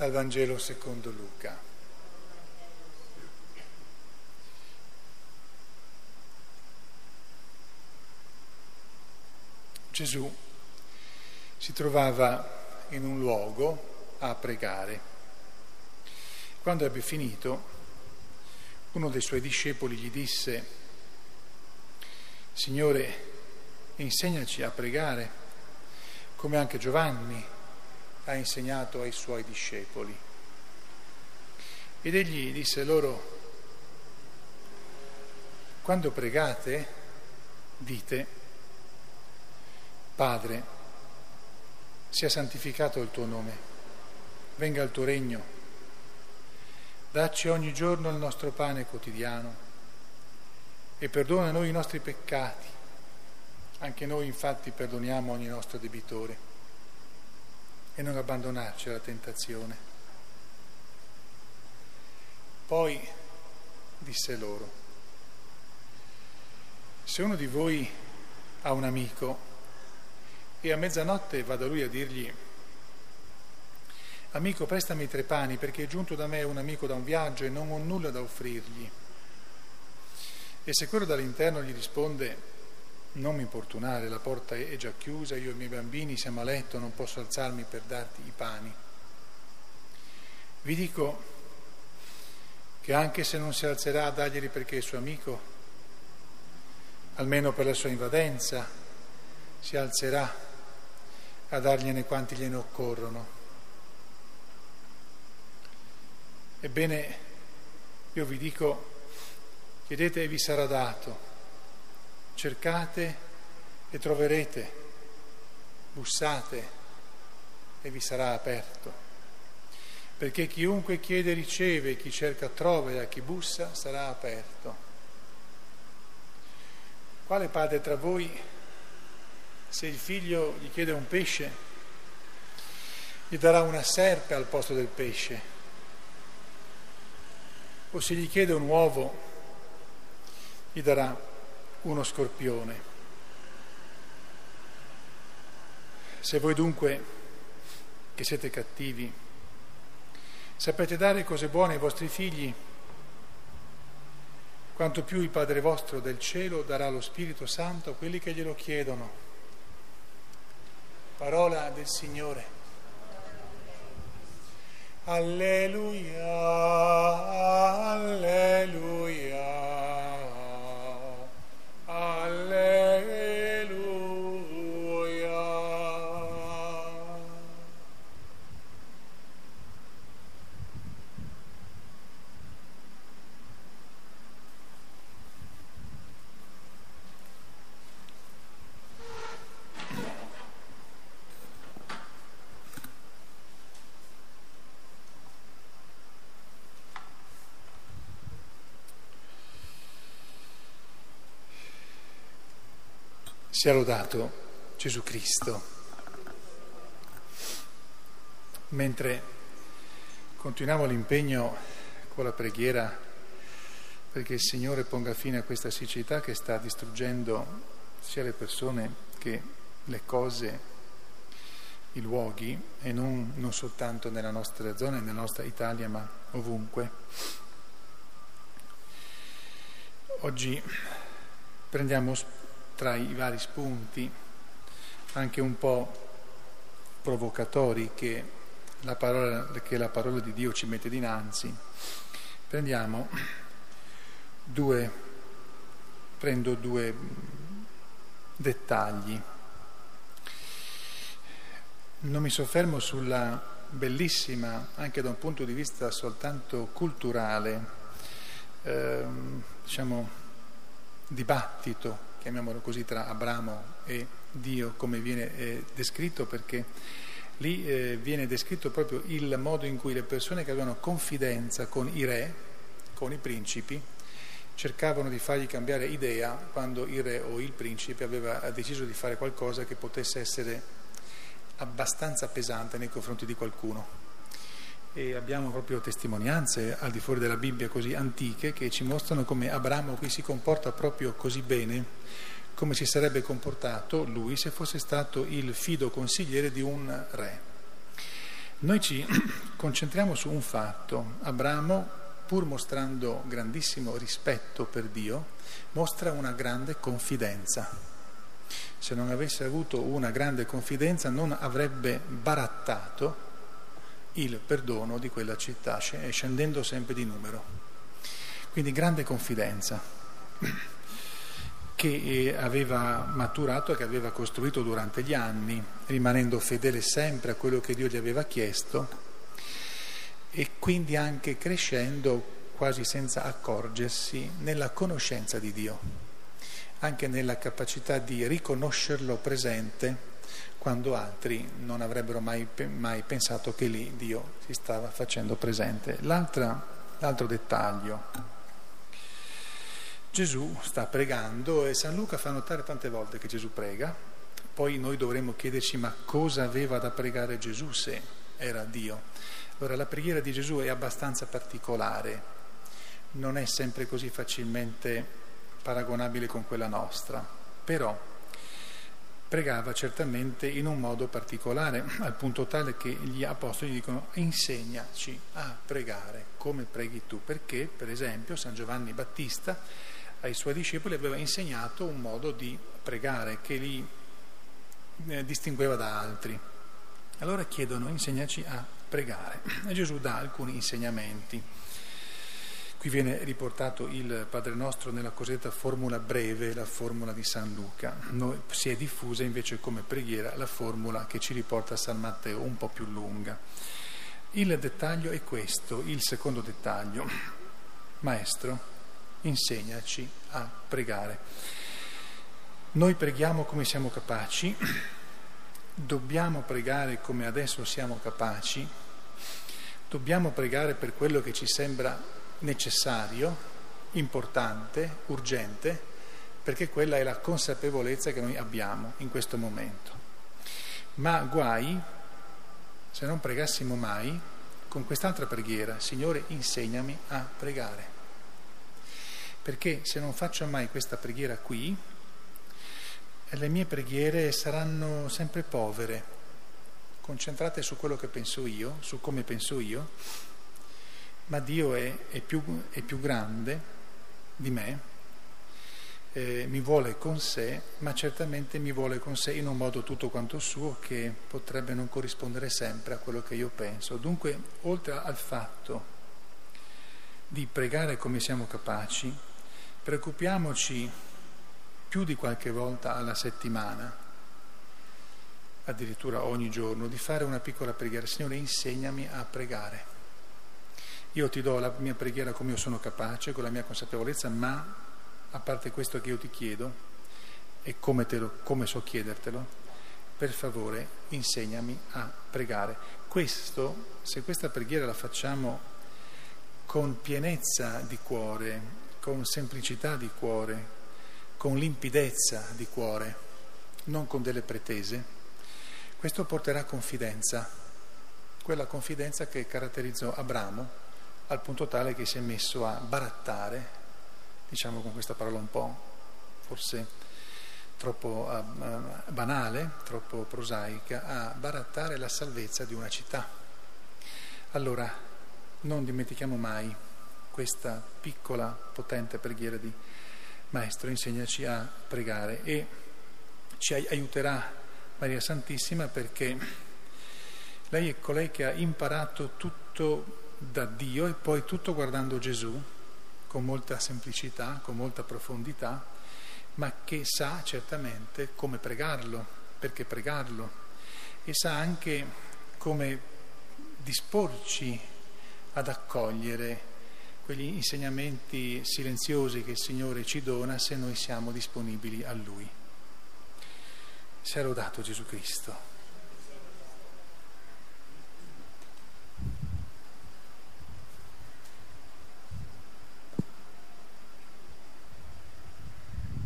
dal Vangelo secondo Luca. Gesù si trovava in un luogo a pregare. Quando ebbe finito, uno dei suoi discepoli gli disse, Signore, insegnaci a pregare, come anche Giovanni ha insegnato ai suoi discepoli. Ed egli disse loro, quando pregate, dite, Padre, sia santificato il tuo nome, venga il tuo regno, dacci ogni giorno il nostro pane quotidiano e perdona noi i nostri peccati, anche noi infatti perdoniamo ogni nostro debitore e non abbandonarci alla tentazione. Poi disse loro, se uno di voi ha un amico e a mezzanotte va da lui a dirgli, amico prestami tre pani perché è giunto da me un amico da un viaggio e non ho nulla da offrirgli. E se quello dall'interno gli risponde, non mi importunare, la porta è già chiusa, io e i miei bambini siamo a letto, non posso alzarmi per darti i pani. Vi dico che anche se non si alzerà a darglieli perché è suo amico, almeno per la sua invadenza, si alzerà a dargliene quanti gliene occorrono. Ebbene, io vi dico, chiedete e vi sarà dato cercate e troverete, bussate e vi sarà aperto. Perché chiunque chiede riceve, chi cerca trova e a chi bussa sarà aperto. Quale padre tra voi, se il figlio gli chiede un pesce, gli darà una serpe al posto del pesce? O se gli chiede un uovo, gli darà uno scorpione. Se voi dunque, che siete cattivi, sapete dare cose buone ai vostri figli, quanto più il Padre vostro del cielo darà lo Spirito Santo a quelli che glielo chiedono. Parola del Signore. Alleluia, alleluia. Sia lodato Gesù Cristo. Mentre continuiamo l'impegno con la preghiera perché il Signore ponga fine a questa siccità che sta distruggendo sia le persone che le cose, i luoghi e non, non soltanto nella nostra zona, nella nostra Italia, ma ovunque. Oggi prendiamo tra i vari spunti, anche un po' provocatori che la parola, che la parola di Dio ci mette dinanzi, prendiamo due, prendo due dettagli. Non mi soffermo sulla bellissima, anche da un punto di vista soltanto culturale, eh, diciamo, dibattito chiamiamolo così, tra Abramo e Dio come viene eh, descritto perché lì eh, viene descritto proprio il modo in cui le persone che avevano confidenza con i re, con i principi, cercavano di fargli cambiare idea quando il re o il principe aveva deciso di fare qualcosa che potesse essere abbastanza pesante nei confronti di qualcuno e abbiamo proprio testimonianze al di fuori della Bibbia così antiche che ci mostrano come Abramo qui si comporta proprio così bene, come si sarebbe comportato lui se fosse stato il fido consigliere di un re. Noi ci concentriamo su un fatto. Abramo, pur mostrando grandissimo rispetto per Dio, mostra una grande confidenza. Se non avesse avuto una grande confidenza non avrebbe barattato il perdono di quella città, scendendo sempre di numero. Quindi grande confidenza che eh, aveva maturato e che aveva costruito durante gli anni, rimanendo fedele sempre a quello che Dio gli aveva chiesto e quindi anche crescendo quasi senza accorgersi nella conoscenza di Dio, anche nella capacità di riconoscerlo presente quando altri non avrebbero mai, mai pensato che lì Dio si stava facendo presente. l'altro dettaglio Gesù sta pregando e San Luca fa notare tante volte che Gesù prega, poi noi dovremmo chiederci ma cosa aveva da pregare Gesù se era Dio. Allora la preghiera di Gesù è abbastanza particolare, non è sempre così facilmente paragonabile con quella nostra, però pregava certamente in un modo particolare, al punto tale che gli apostoli dicono insegnaci a pregare come preghi tu, perché per esempio San Giovanni Battista ai suoi discepoli aveva insegnato un modo di pregare che li eh, distingueva da altri. Allora chiedono insegnaci a pregare e Gesù dà alcuni insegnamenti. Qui viene riportato il Padre Nostro nella cosiddetta formula breve, la formula di San Luca. Noi, si è diffusa invece come preghiera la formula che ci riporta San Matteo, un po' più lunga. Il dettaglio è questo, il secondo dettaglio. Maestro, insegnaci a pregare. Noi preghiamo come siamo capaci, dobbiamo pregare come adesso siamo capaci, dobbiamo pregare per quello che ci sembra necessario, importante, urgente, perché quella è la consapevolezza che noi abbiamo in questo momento. Ma guai se non pregassimo mai con quest'altra preghiera, Signore insegnami a pregare perché se non faccio mai questa preghiera qui, le mie preghiere saranno sempre povere, concentrate su quello che penso io, su come penso io, ma Dio è, è, più, è più, grande di me, eh, mi vuole con sé, ma certamente mi vuole con sé in un modo tutto quanto suo che potrebbe non corrispondere sempre a quello che io penso. Dunque, oltre al fatto di pregare come siamo capaci, Preoccupiamoci più di qualche volta alla settimana, addirittura ogni giorno, di fare una piccola preghiera. Signore, insegnami a pregare. Io ti do la mia preghiera come io sono capace, con la mia consapevolezza, ma a parte questo che io ti chiedo e come, lo, come so chiedertelo, per favore insegnami a pregare. Questo, se questa preghiera la facciamo con pienezza di cuore, con semplicità di cuore, con limpidezza di cuore, non con delle pretese, questo porterà confidenza, quella confidenza che caratterizzò Abramo al punto tale che si è messo a barattare, diciamo con questa parola un po' forse troppo uh, banale, troppo prosaica, a barattare la salvezza di una città. Allora, non dimentichiamo mai questa piccola, potente preghiera di Maestro, insegnaci a pregare e ci aiuterà Maria Santissima perché lei è colei che ha imparato tutto da Dio e poi tutto guardando Gesù con molta semplicità, con molta profondità, ma che sa certamente come pregarlo, perché pregarlo, e sa anche come disporci ad accogliere quegli insegnamenti silenziosi che il Signore ci dona se noi siamo disponibili a Lui. Sia lodato Gesù Cristo.